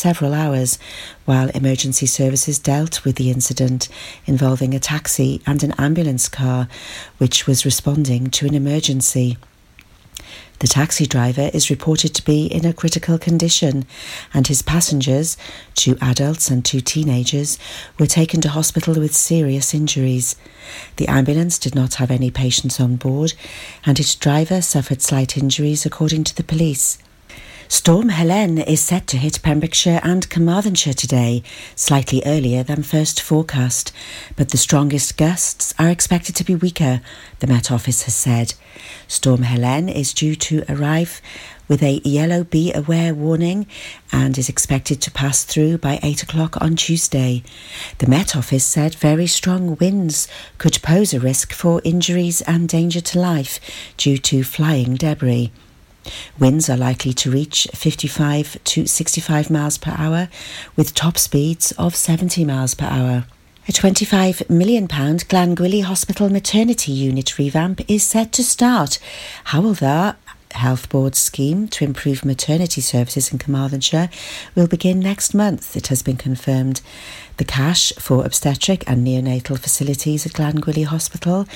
several hours while emergency services dealt with the incident involving a taxi and an ambulance car which was responding to an emergency. The taxi driver is reported to be in a critical condition, and his passengers, two adults and two teenagers, were taken to hospital with serious injuries. The ambulance did not have any patients on board, and its driver suffered slight injuries, according to the police. Storm Helene is set to hit Pembrokeshire and Carmarthenshire today, slightly earlier than first forecast, but the strongest gusts are expected to be weaker, the Met Office has said. Storm Helene is due to arrive with a yellow be aware warning and is expected to pass through by 8 o'clock on Tuesday. The Met Office said very strong winds could pose a risk for injuries and danger to life due to flying debris. Winds are likely to reach 55 to 65 miles per hour with top speeds of 70 miles per hour. A £25 million Glangwili Hospital maternity unit revamp is set to start. Hywel Health Board scheme to improve maternity services in Carmarthenshire will begin next month, it has been confirmed. The cash for obstetric and neonatal facilities at Glangwili Hospital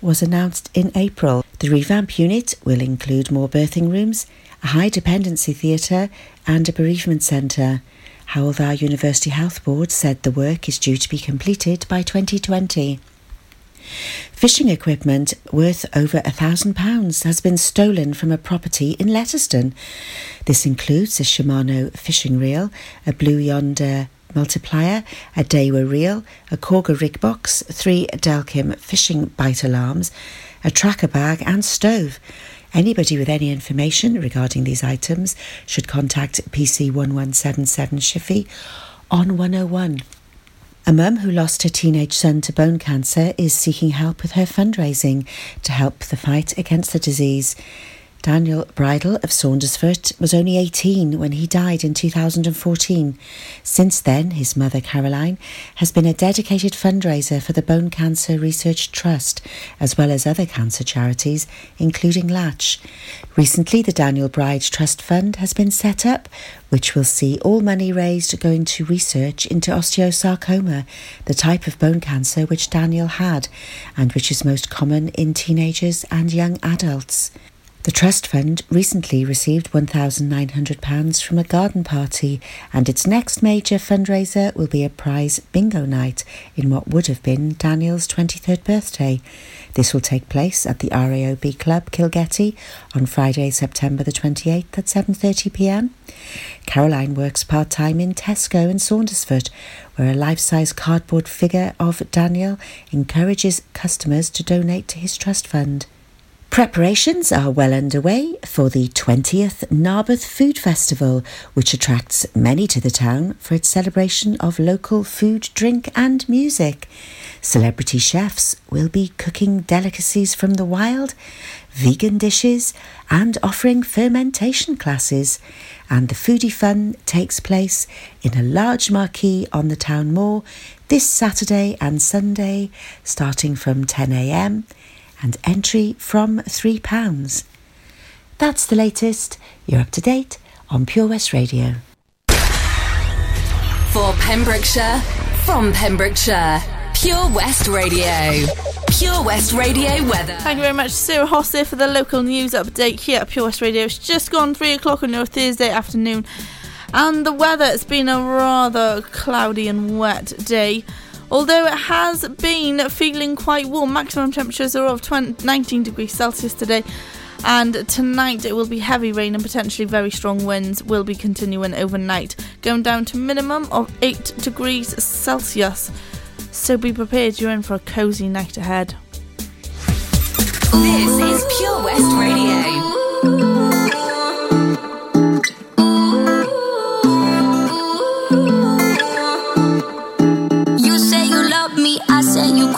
was announced in April. The revamp unit will include more birthing rooms, a high dependency theatre, and a bereavement centre. Hywel University Health Board said the work is due to be completed by 2020. Fishing equipment worth over a thousand pounds has been stolen from a property in Letterston. This includes a Shimano fishing reel, a Blue Yonder multiplier, a Daiwa reel, a Korda rig box, three Delkim fishing bite alarms, a tracker bag, and stove. Anybody with any information regarding these items should contact PC 1177 Shiffy on 101. A mum who lost her teenage son to bone cancer is seeking help with her fundraising to help the fight against the disease. Daniel Bridle of Saundersfoot was only 18 when he died in 2014. Since then, his mother Caroline has been a dedicated fundraiser for the Bone Cancer Research Trust, as well as other cancer charities, including Latch. Recently, the Daniel Bride Trust Fund has been set up, which will see all money raised going to research into osteosarcoma, the type of bone cancer which Daniel had, and which is most common in teenagers and young adults. The Trust Fund recently received £1,900 from a garden party, and its next major fundraiser will be a prize bingo night in what would have been Daniel's 23rd birthday. This will take place at the RAOB Club Kilgetty on Friday, September the 28th at 7.30pm. Caroline works part-time in Tesco in Saundersfoot, where a life-size cardboard figure of Daniel encourages customers to donate to his trust fund. Preparations are well underway for the 20th Narberth Food Festival, which attracts many to the town for its celebration of local food, drink, and music. Celebrity chefs will be cooking delicacies from the wild, vegan dishes, and offering fermentation classes. And the foodie fun takes place in a large marquee on the town moor this Saturday and Sunday, starting from 10am and entry from £3. That's the latest. You're up to date on Pure West Radio. For Pembrokeshire, from Pembrokeshire, Pure West Radio. Pure West Radio weather. Thank you very much, Sarah Hosse, for the local news update here at Pure West Radio. It's just gone three o'clock on your Thursday afternoon, and the weather has been a rather cloudy and wet day. Although it has been feeling quite warm, maximum temperatures are of 20, 19 degrees Celsius today. And tonight it will be heavy rain and potentially very strong winds will be continuing overnight, going down to minimum of 8 degrees Celsius. So be prepared, you're in for a cozy night ahead. This is Pure West Radio.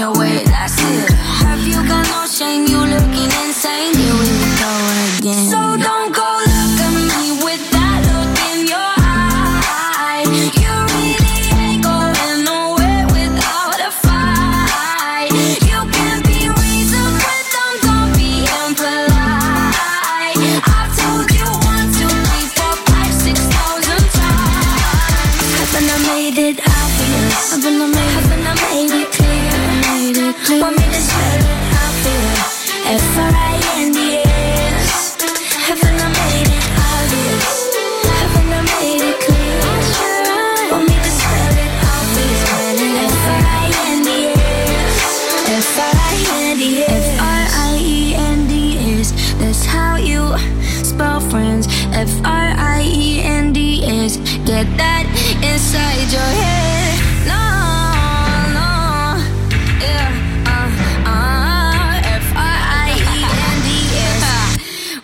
away.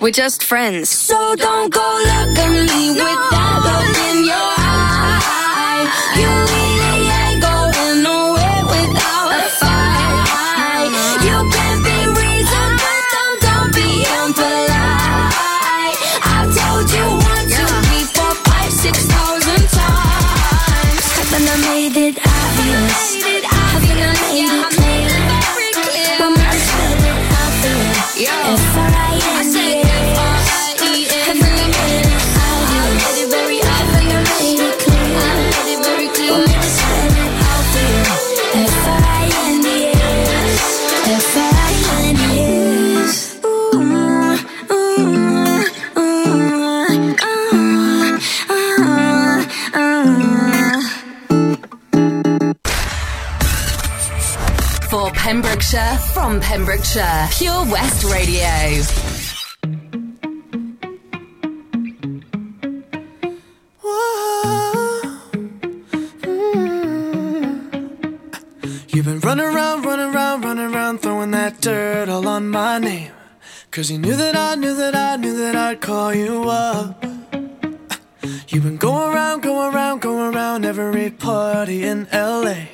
We're just friends. So don't go look at me no. with Pembrokeshire from Pembrokeshire. Pure West Radio. You've been running around, running around, running around, throwing that dirt all on my name. Cause you knew that I knew that I knew that I'd call you up. You've been going around, going around, going around every party in LA.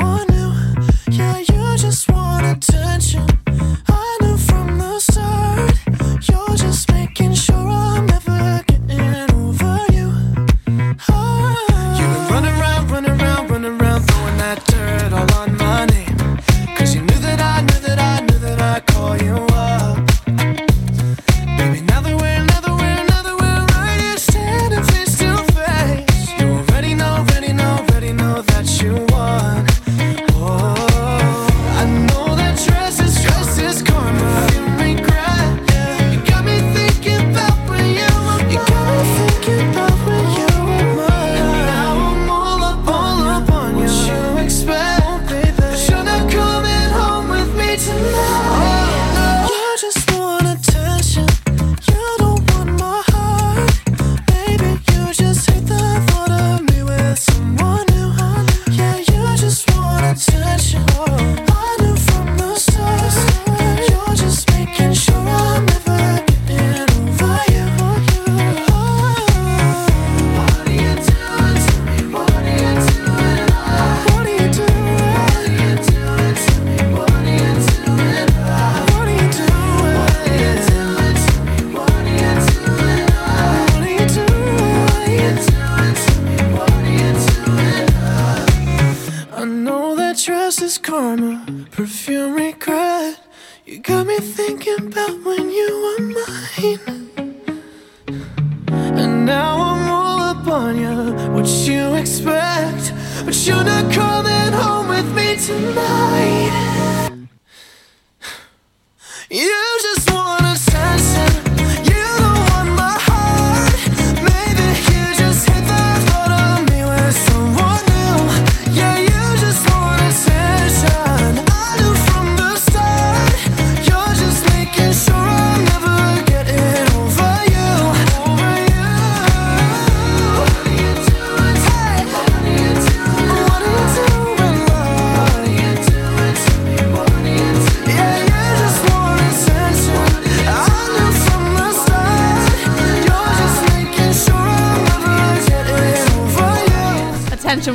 someone new. Yeah, you just want attention.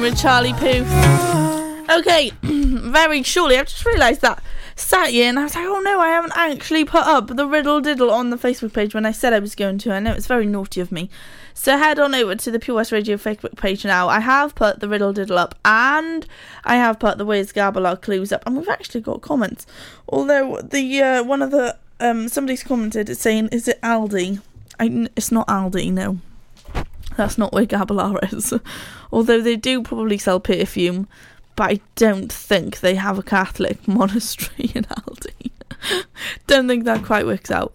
With Charlie Puth. Okay, very shortly, I've just realised that sat here and I was like, oh no, I haven't actually put up the riddle diddle on the Facebook page when I said I was going to. I know it's very naughty of me. So head on over to the Pure West Radio Facebook page now. I have put the riddle diddle up and I have put the Where's Gabalar clues up, and we've actually got comments. Although the uh, one of the um somebody's commented saying, "Is it Aldi?" I, it's not Aldi, no. That's not where Gabalar is. Although they do probably sell perfume, but I don't think they have a Catholic monastery in Aldi. don't think that quite works out.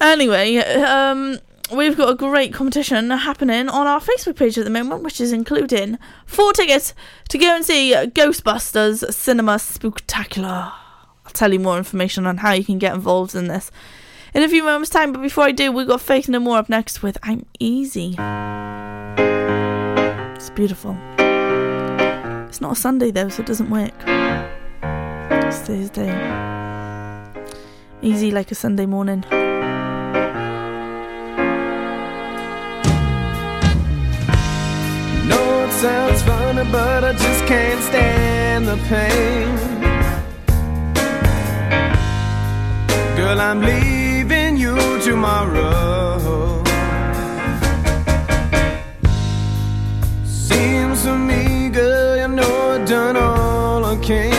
Anyway, um, we've got a great competition happening on our Facebook page at the moment, which is including four tickets to go and see Ghostbusters Cinema Spooktacular. I'll tell you more information on how you can get involved in this in a few moments' time. But before I do, we've got Faith No More up next with I'm Easy. It's beautiful. It's not a Sunday though, so it doesn't work. It's Thursday. Easy like a Sunday morning. know it sounds funny, but I just can't stand the pain. Girl, I'm leaving tomorrow. Seems to me, girl, you know I've done all I can.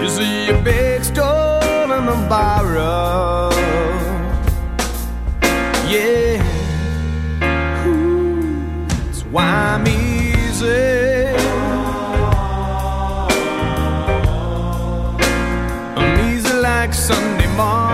You see a big store in the borrow. Like Sunday morning.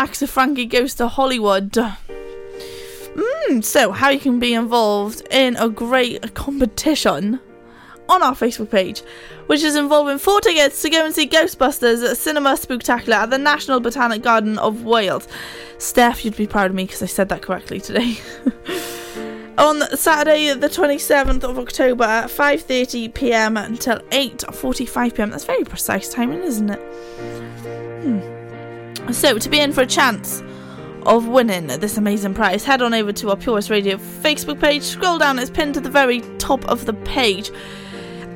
If Frankie goes to Hollywood. Mm, so, how you can be involved in a great competition on our Facebook page, which is involving four tickets to go and see Ghostbusters at Cinema Spooktacular at the National Botanic Garden of Wales. Steph, you'd be proud of me because I said that correctly today. on Saturday, the 27th of October at 5:30 p.m. until 8:45 p.m. That's very precise timing, isn't it? So, to be in for a chance of winning this amazing prize, head on over to our Pure West Radio Facebook page, scroll down, it's pinned to the very top of the page.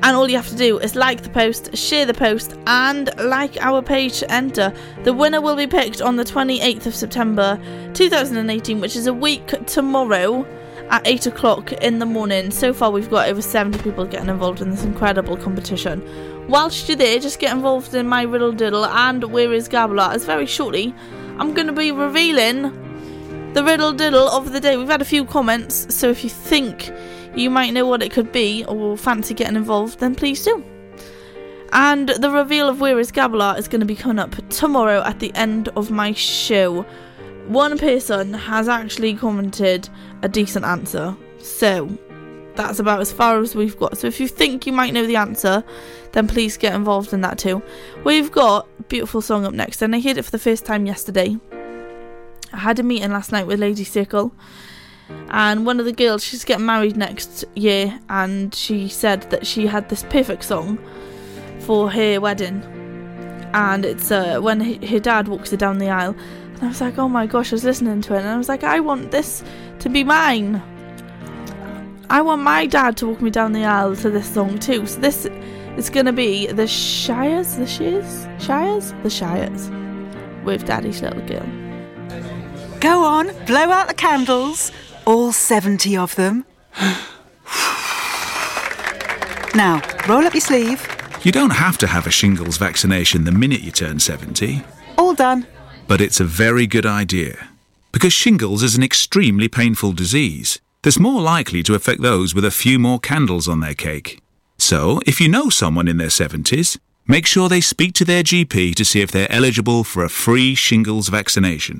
And all you have to do is like the post, share the post, and like our page to enter. The winner will be picked on the 28th of September 2018, which is a week tomorrow at 8 o'clock in the morning. So far, we've got over 70 people getting involved in this incredible competition. Whilst you're there, just get involved in my Riddle Diddle and Where is Gabalar, as very shortly I'm going to be revealing the Riddle Diddle of the day. We've had a few comments, so if you think you might know what it could be or fancy getting involved, then please do. And the reveal of Where is Gabalar is going to be coming up tomorrow at the end of my show. One person has actually commented a decent answer, so that's about as far as we've got. So if you think you might know the answer, then please get involved in that too. We've got beautiful song up next, and I heard it for the first time yesterday. I had a meeting last night with Lady Circle, and one of the girls, she's getting married next year, and she said that she had this perfect song for her wedding. And it's uh, when her dad walks her down the aisle. And I was like, oh my gosh, I was listening to it, and I was like, I want this to be mine. I want my dad to walk me down the aisle to this song too. So this is gonna be the Shires, the Shires, Shires, the Shires, with Daddy's little girl. Go on, blow out the candles. All 70 of them. now, roll up your sleeve. You don't have to have a shingles vaccination the minute you turn 70, All done. but it's a very good idea. Because shingles is an extremely painful disease that's more likely to affect those with a few more candles on their cake. So, if you know someone in their 70s, make sure they speak to their GP to see if they're eligible for a free shingles vaccination.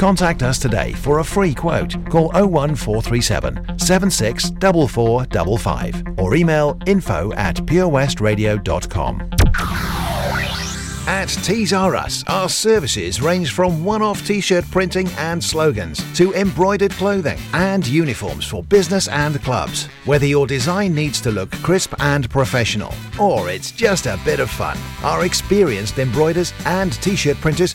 Contact us today for a free quote. Call 01437 764455 or email info at purewestradio.com. At Tees R Us, our services range from one off t shirt printing and slogans to embroidered clothing and uniforms for business and clubs. Whether your design needs to look crisp and professional or it's just a bit of fun, our experienced embroiders and t shirt printers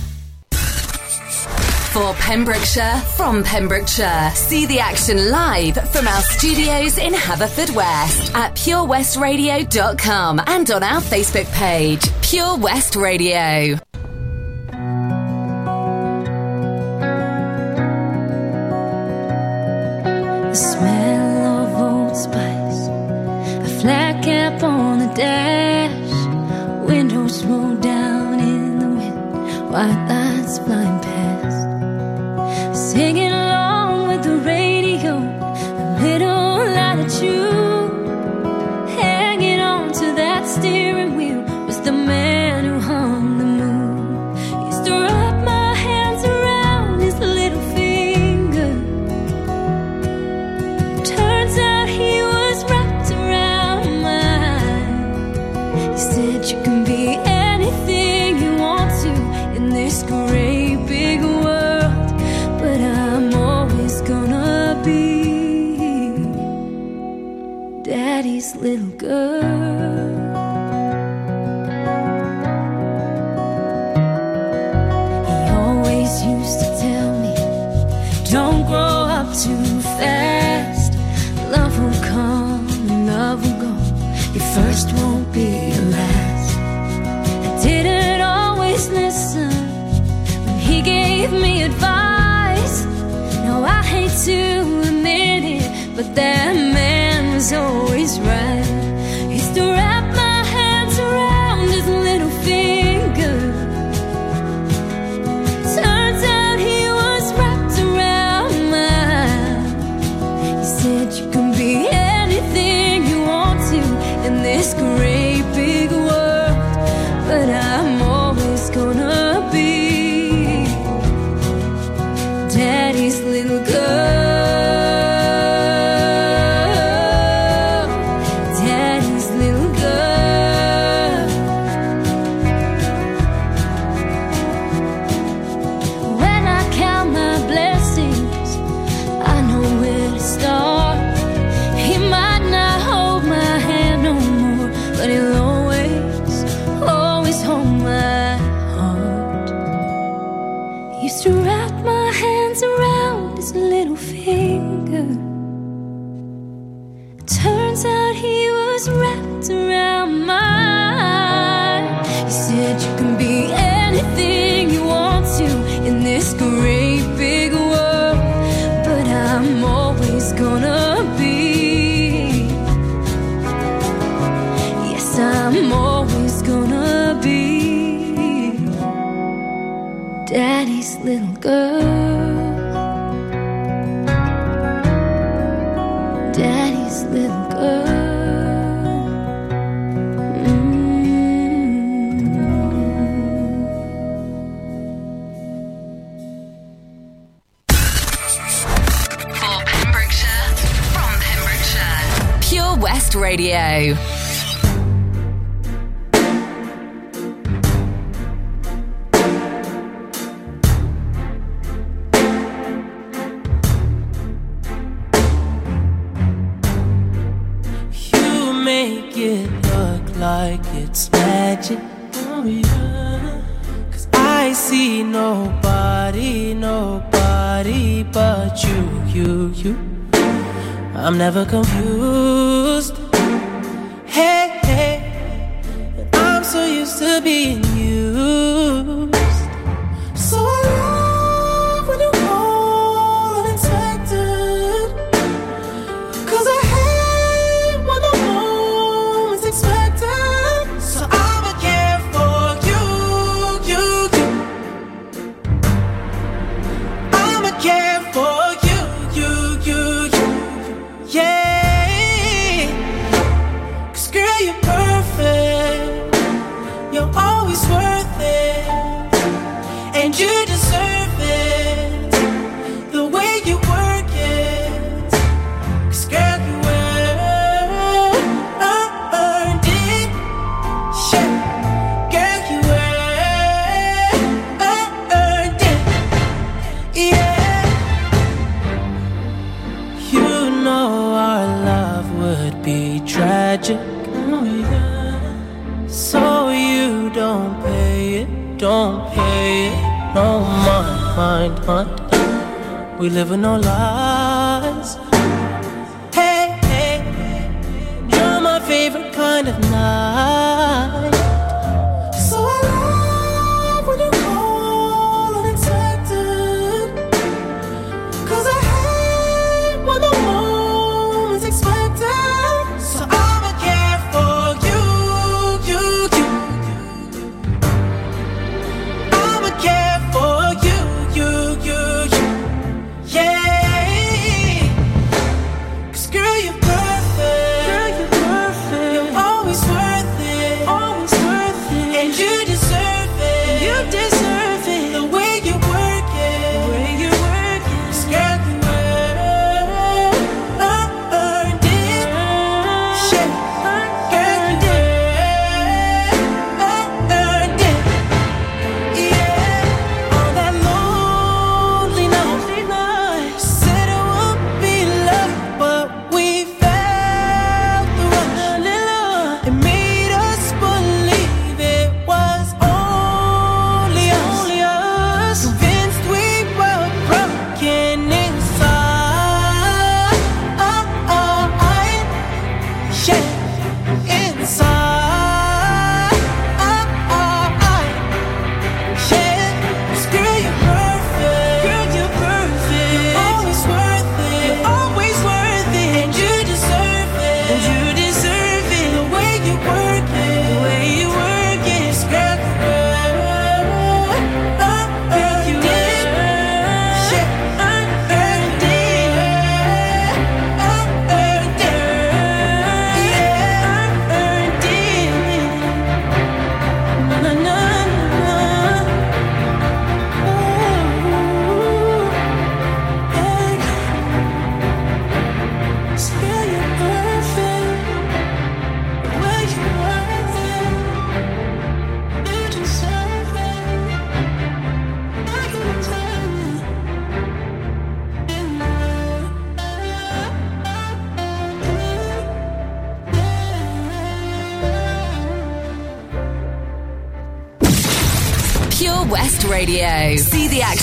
For Pembrokeshire, from Pembrokeshire. See the action live from our studios in Haverfordwest at purewestradio.com and on our Facebook page, Pure West Radio. The smell of old spice, a flat cap on the dash, windows roll down in the wind, white lights flying past, latitude, little girl. He always used to tell me don't grow up too fast. Love will come love will go. Your first won't be your last. I didn't always listen when he gave me advice. Now I hate to admit it, but that man was always Daddy's little girl. I'm don't pay it, don't pay it. No mind, mind, mind. We live in no lies. Hey, hey, you're my favorite kind of night.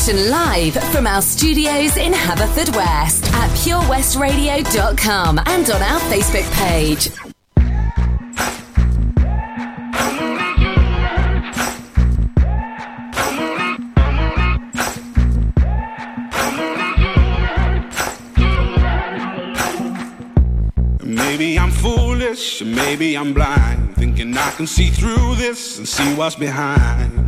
Action live from our studios in Haverfordwest at purewestradio.com and on our Facebook page. Maybe I'm foolish, maybe I'm blind, thinking I can see through this and see what's behind.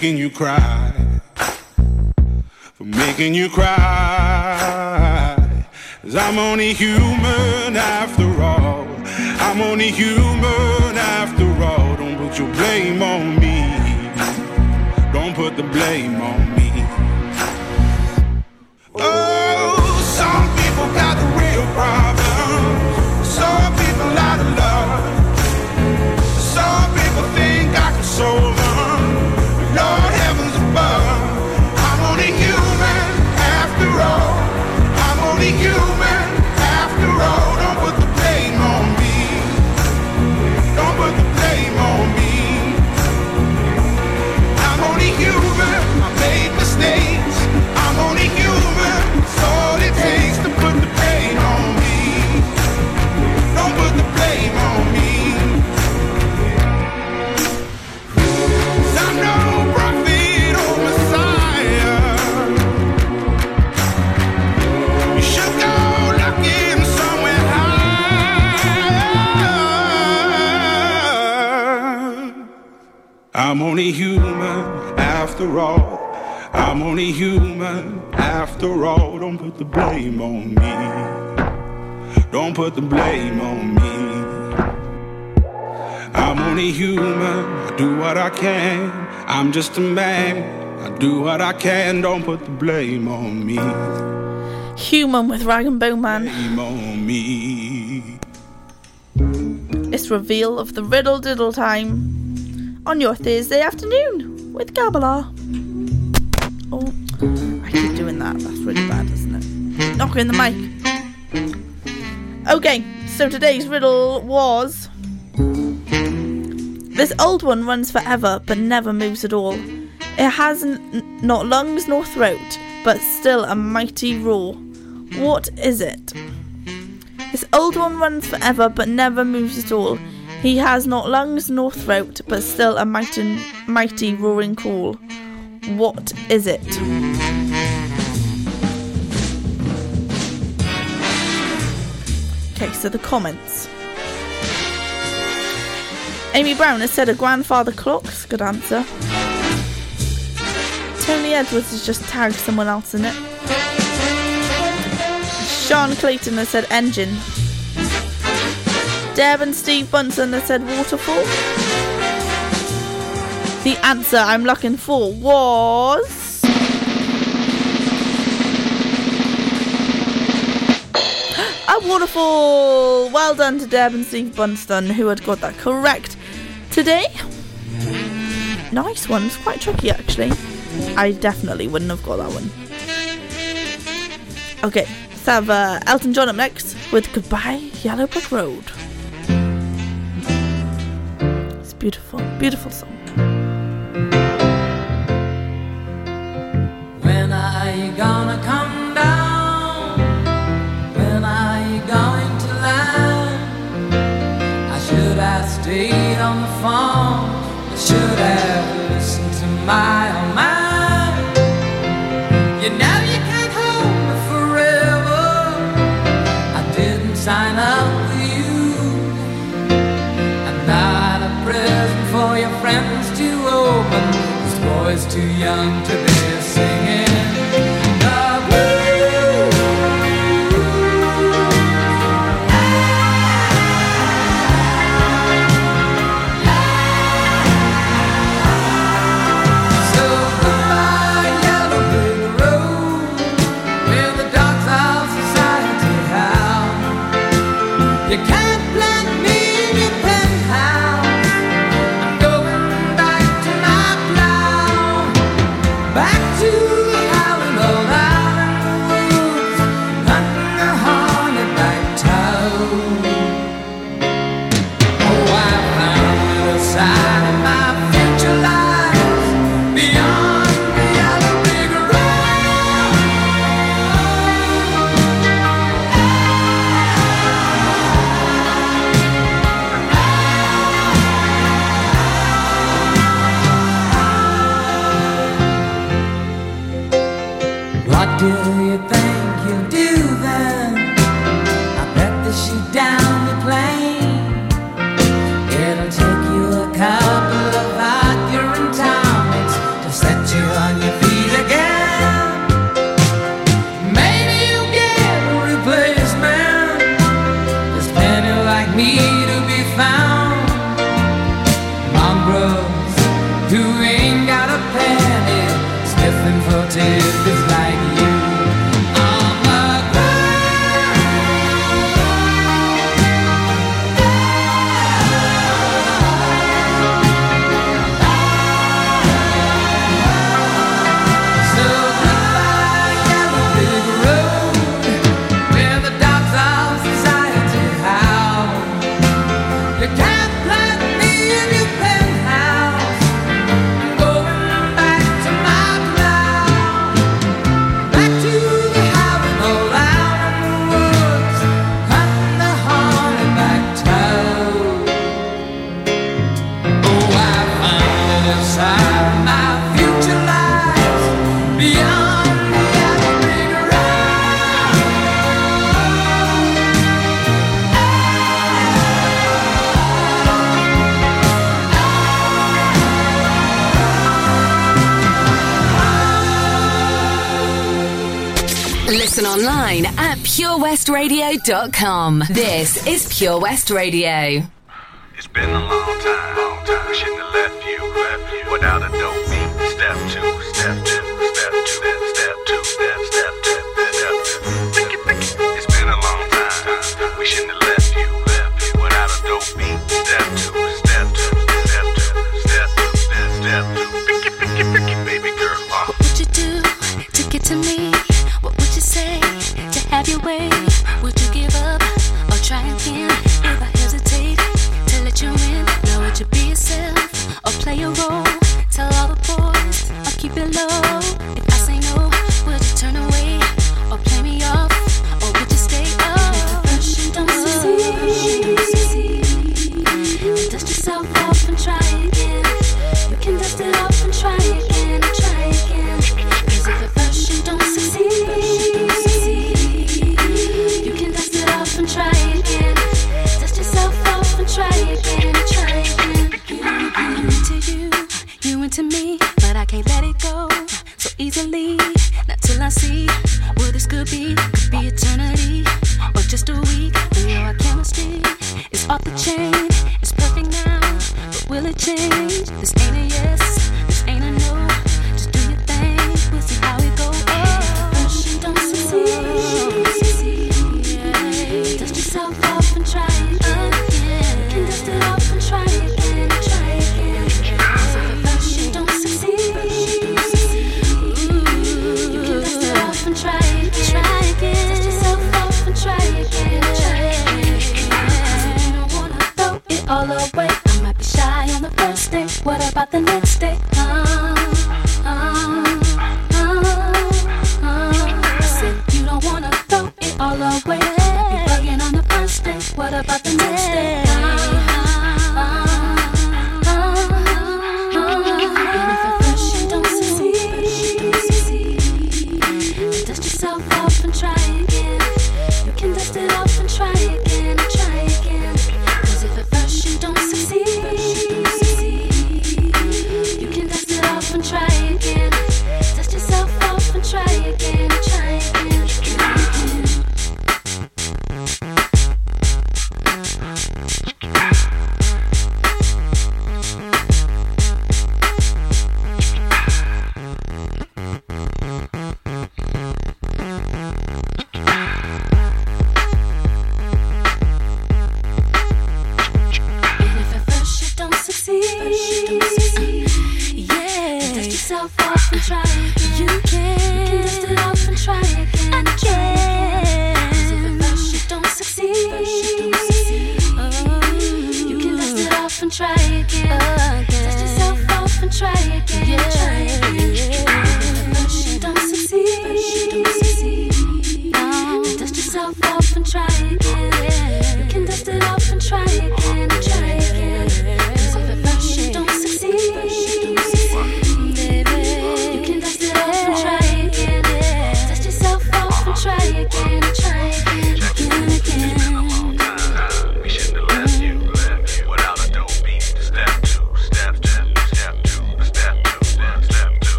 Making you cry. For making you cry. Cause I'm only human after all. I'm only human after all. Don't put your blame on me. Don't put the blame on I'm only human after all. I'm only human after all. Don't put the blame on me. Don't put the blame on me. I'm only human. I do what I can. I'm just a man. I do what I can. Don't put the blame on me. Human with Rag and Bone Man. Blame on me. It's reveal of the riddle diddle time on your Thursday afternoon with Gabalar. Oh, I keep doing that. That's really bad, isn't it? Knocking the mic. Okay, so today's riddle was This old one runs forever but never moves at all. It has n- not lungs nor throat, but still a mighty roar. What is it? This old one runs forever but never moves at all. He has not lungs nor throat, but still a mighty, mighty roaring call. What is it? Okay, so the comments. Amy Brown has said a grandfather clocks. Good answer. Tony Edwards has just tagged someone else in it. Sean Clayton has said engine. Deb and Steve Bunsen has said waterfall. The answer I'm looking for was. A waterfall! Well done to Deb and Steve Bunston who had got that correct today. Nice one, it's quite tricky actually. I definitely wouldn't have got that one. Okay, let's have uh, Elton John up next with Goodbye Yellow Brick Road. Beautiful, beautiful song. me. radio.com. This is Pure West Radio.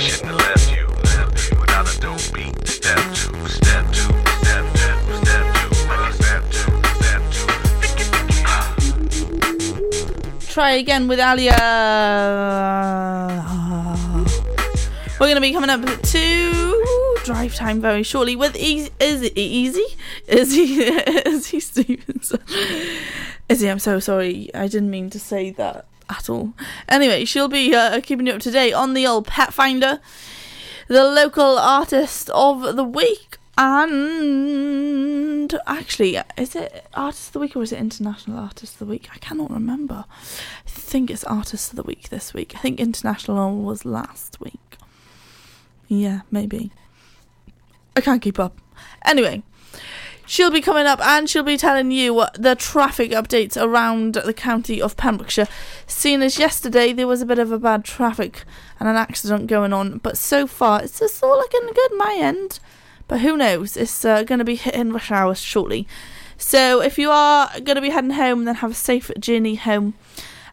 Try again with Alia. We're going to be coming up to drive time very shortly with easy, is it easy? Is he is he Stevenson? Izzy, I'm so sorry. I didn't mean to say that at all. Anyway, she'll be uh, keeping you up to date on the old pet finder, the local artist of the week, and actually, is it artist of the week or is it international artist of the week? I cannot remember. I think it's artist of the week this week. I think international was last week. Yeah, maybe. I can't keep up. Anyway, she'll be coming up and she'll be telling you the traffic updates around the county of Pembrokeshire. Seeing as yesterday there was a bit of a bad traffic and an accident going on, but so far it's just all looking good my end. But who knows? It's uh, going to be hitting rush hours shortly. So if you are going to be heading home, then have a safe journey home.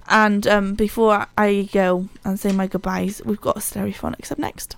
And um, before I go and say my goodbyes, we've got Stereophonics up next.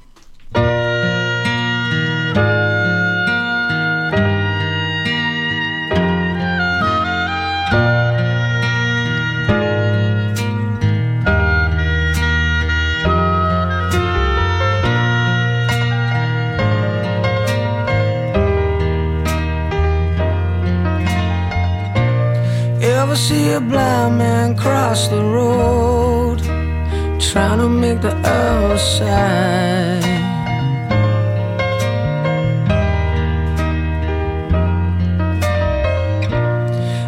Ever see a blind man cross the road, trying to make the other side?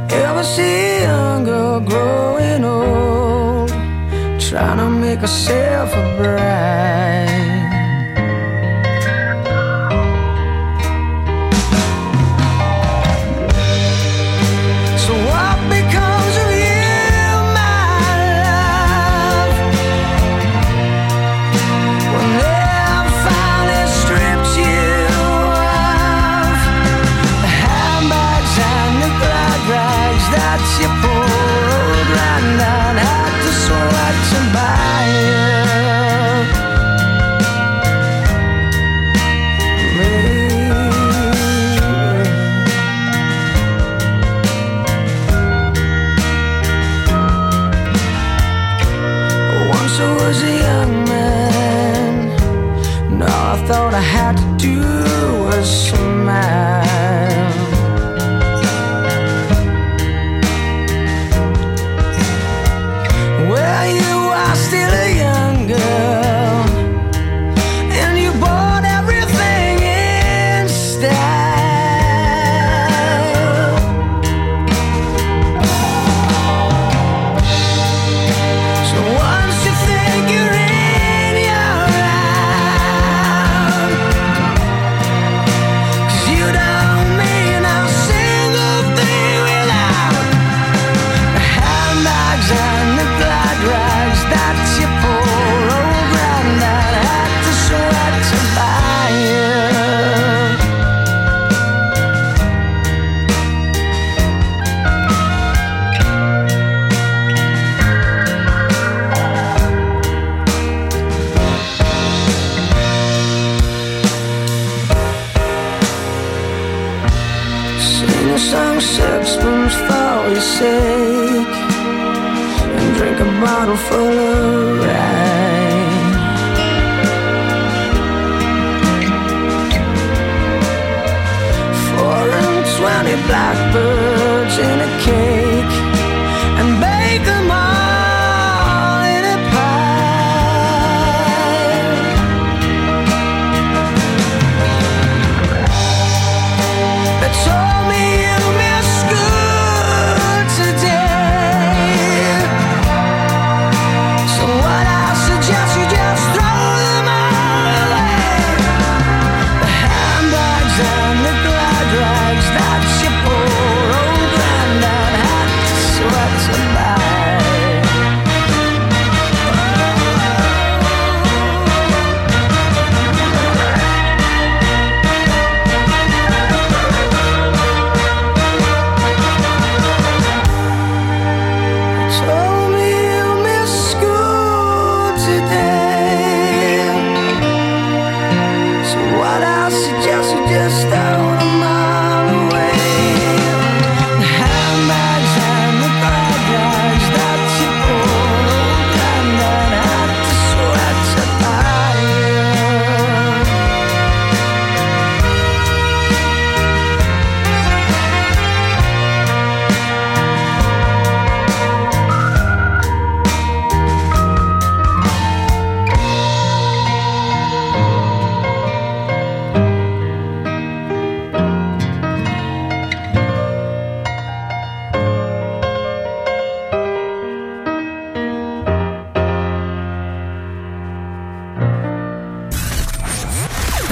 Ever see a young girl growing old, trying to make herself a bride? Bottle full of rye Four and twenty blackbirds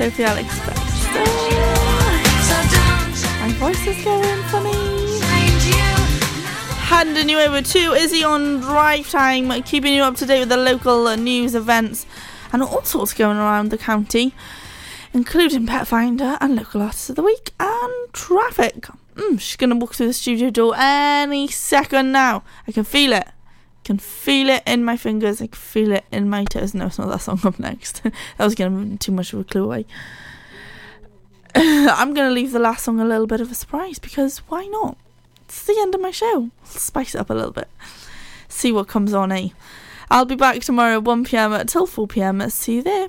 Sophie Alex don't My voice is going funny. Handing you over to Izzy on Drive Time, keeping you up to date with the local news, events, and all sorts going around the county, including Pet Finder and Local Artist of the Week and traffic. Mm, she's going to walk through the studio door any second now. I can feel it. Can feel it in my fingers. I can feel it in my toes. No, it's not that song up next. that was to too much of a clue away. I'm to leave the last song a little bit of a surprise because why not? It's the end of my show. Spice it up a little bit. See what comes on, eh? I'll be back tomorrow 1pm till 4pm. See you there.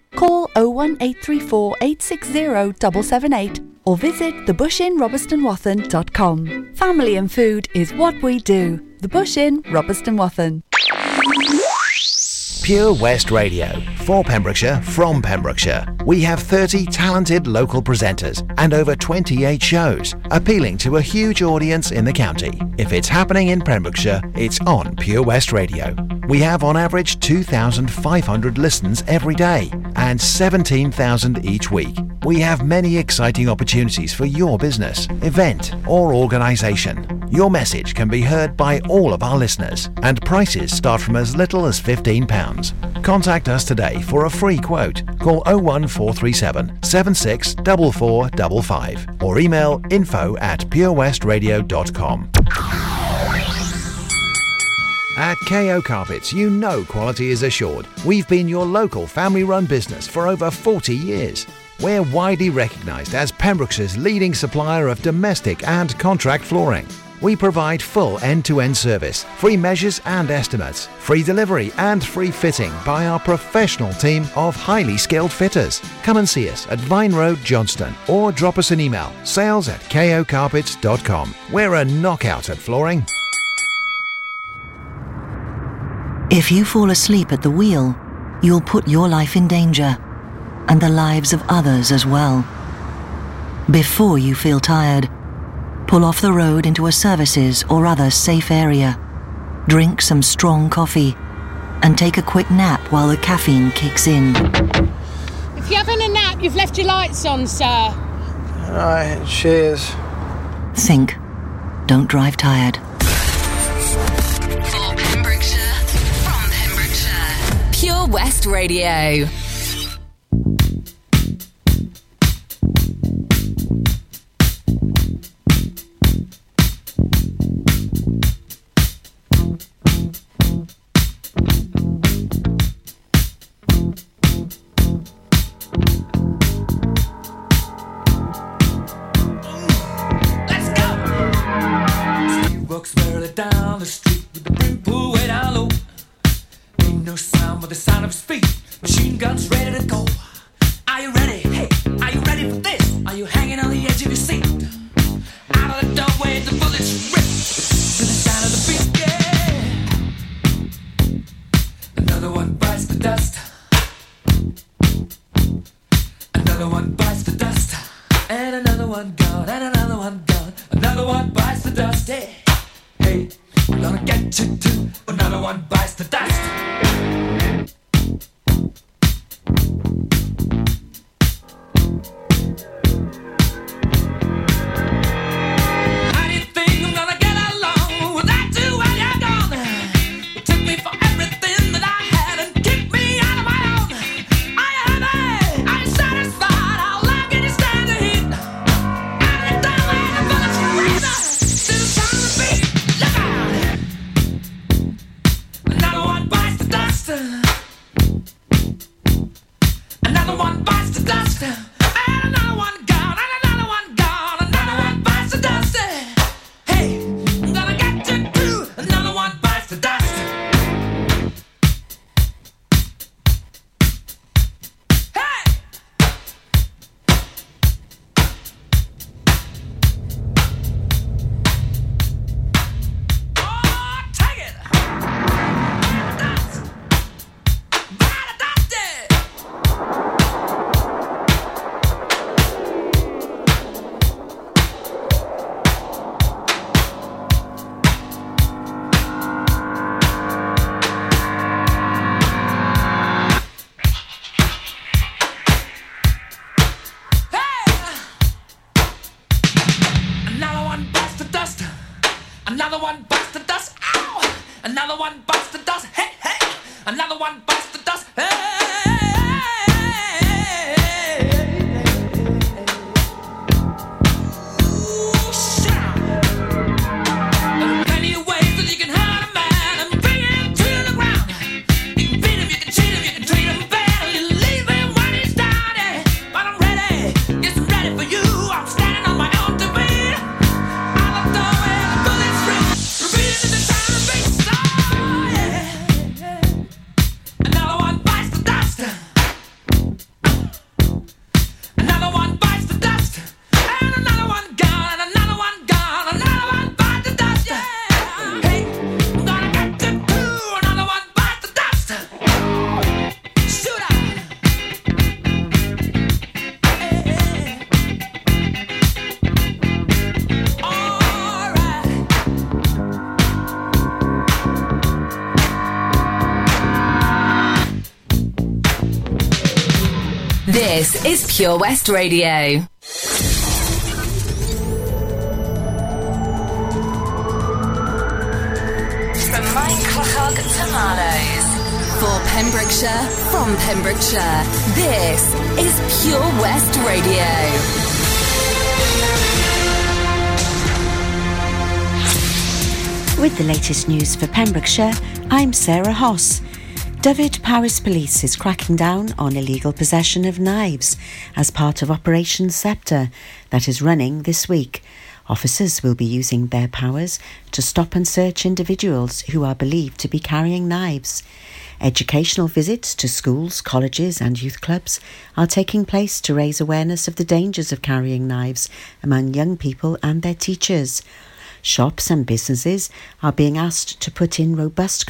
Call 01834 860 778 or visit thebushinrobertsonwathen.com. Family and food is what we do. The Bush Inn, Robeston Wathen. Pure West Radio. For Pembrokeshire, from Pembrokeshire. We have 30 talented local presenters and over 28 shows, appealing to a huge audience in the county. If it's happening in Pembrokeshire, it's on Pure West Radio. We have on average 2,500 listens every day and 17,000 each week. We have many exciting opportunities for your business, event, or organisation. Your message can be heard by all of our listeners, and prices start from as little as £15. Contact us today for a free quote. Call 01437 764455 or email info at purewestradio.com. At KO Carpets, you know quality is assured. We've been your local family run business for over 40 years. We're widely recognised as Pembrokeshire's leading supplier of domestic and contract flooring. We provide full end to end service, free measures and estimates, free delivery and free fitting by our professional team of highly skilled fitters. Come and see us at Vine Road, Johnston, or drop us an email sales at kocarpets.com. We're a knockout at flooring. If you fall asleep at the wheel, you'll put your life in danger and the lives of others as well. Before you feel tired, pull off the road into a services or other safe area. Drink some strong coffee and take a quick nap while the caffeine kicks in. If you're having a nap, you've left your lights on, sir. Alright, cheers. Think. Don't drive tired. For Pembrokeshire, from Pembrokeshire. Pure West Radio. Dust. Another one bites the dust. And another one gone. And another one gone. Another one bites the dust. Hey, hey, we're gonna get you too. Pure West Radio. From Minecraft to Marloes. For Pembrokeshire, from Pembrokeshire, this is Pure West Radio. With the latest news for Pembrokeshire, I'm Sarah Hoss. Dyfed-Powys Police is cracking down on illegal possession of knives as part of Operation Sceptre that is running this week. Officers will be using their powers to stop and search individuals who are believed to be carrying knives. Educational visits to schools, colleges, and youth clubs are taking place to raise awareness of the dangers of carrying knives among young people and their teachers. Shops and businesses are being asked to put in robust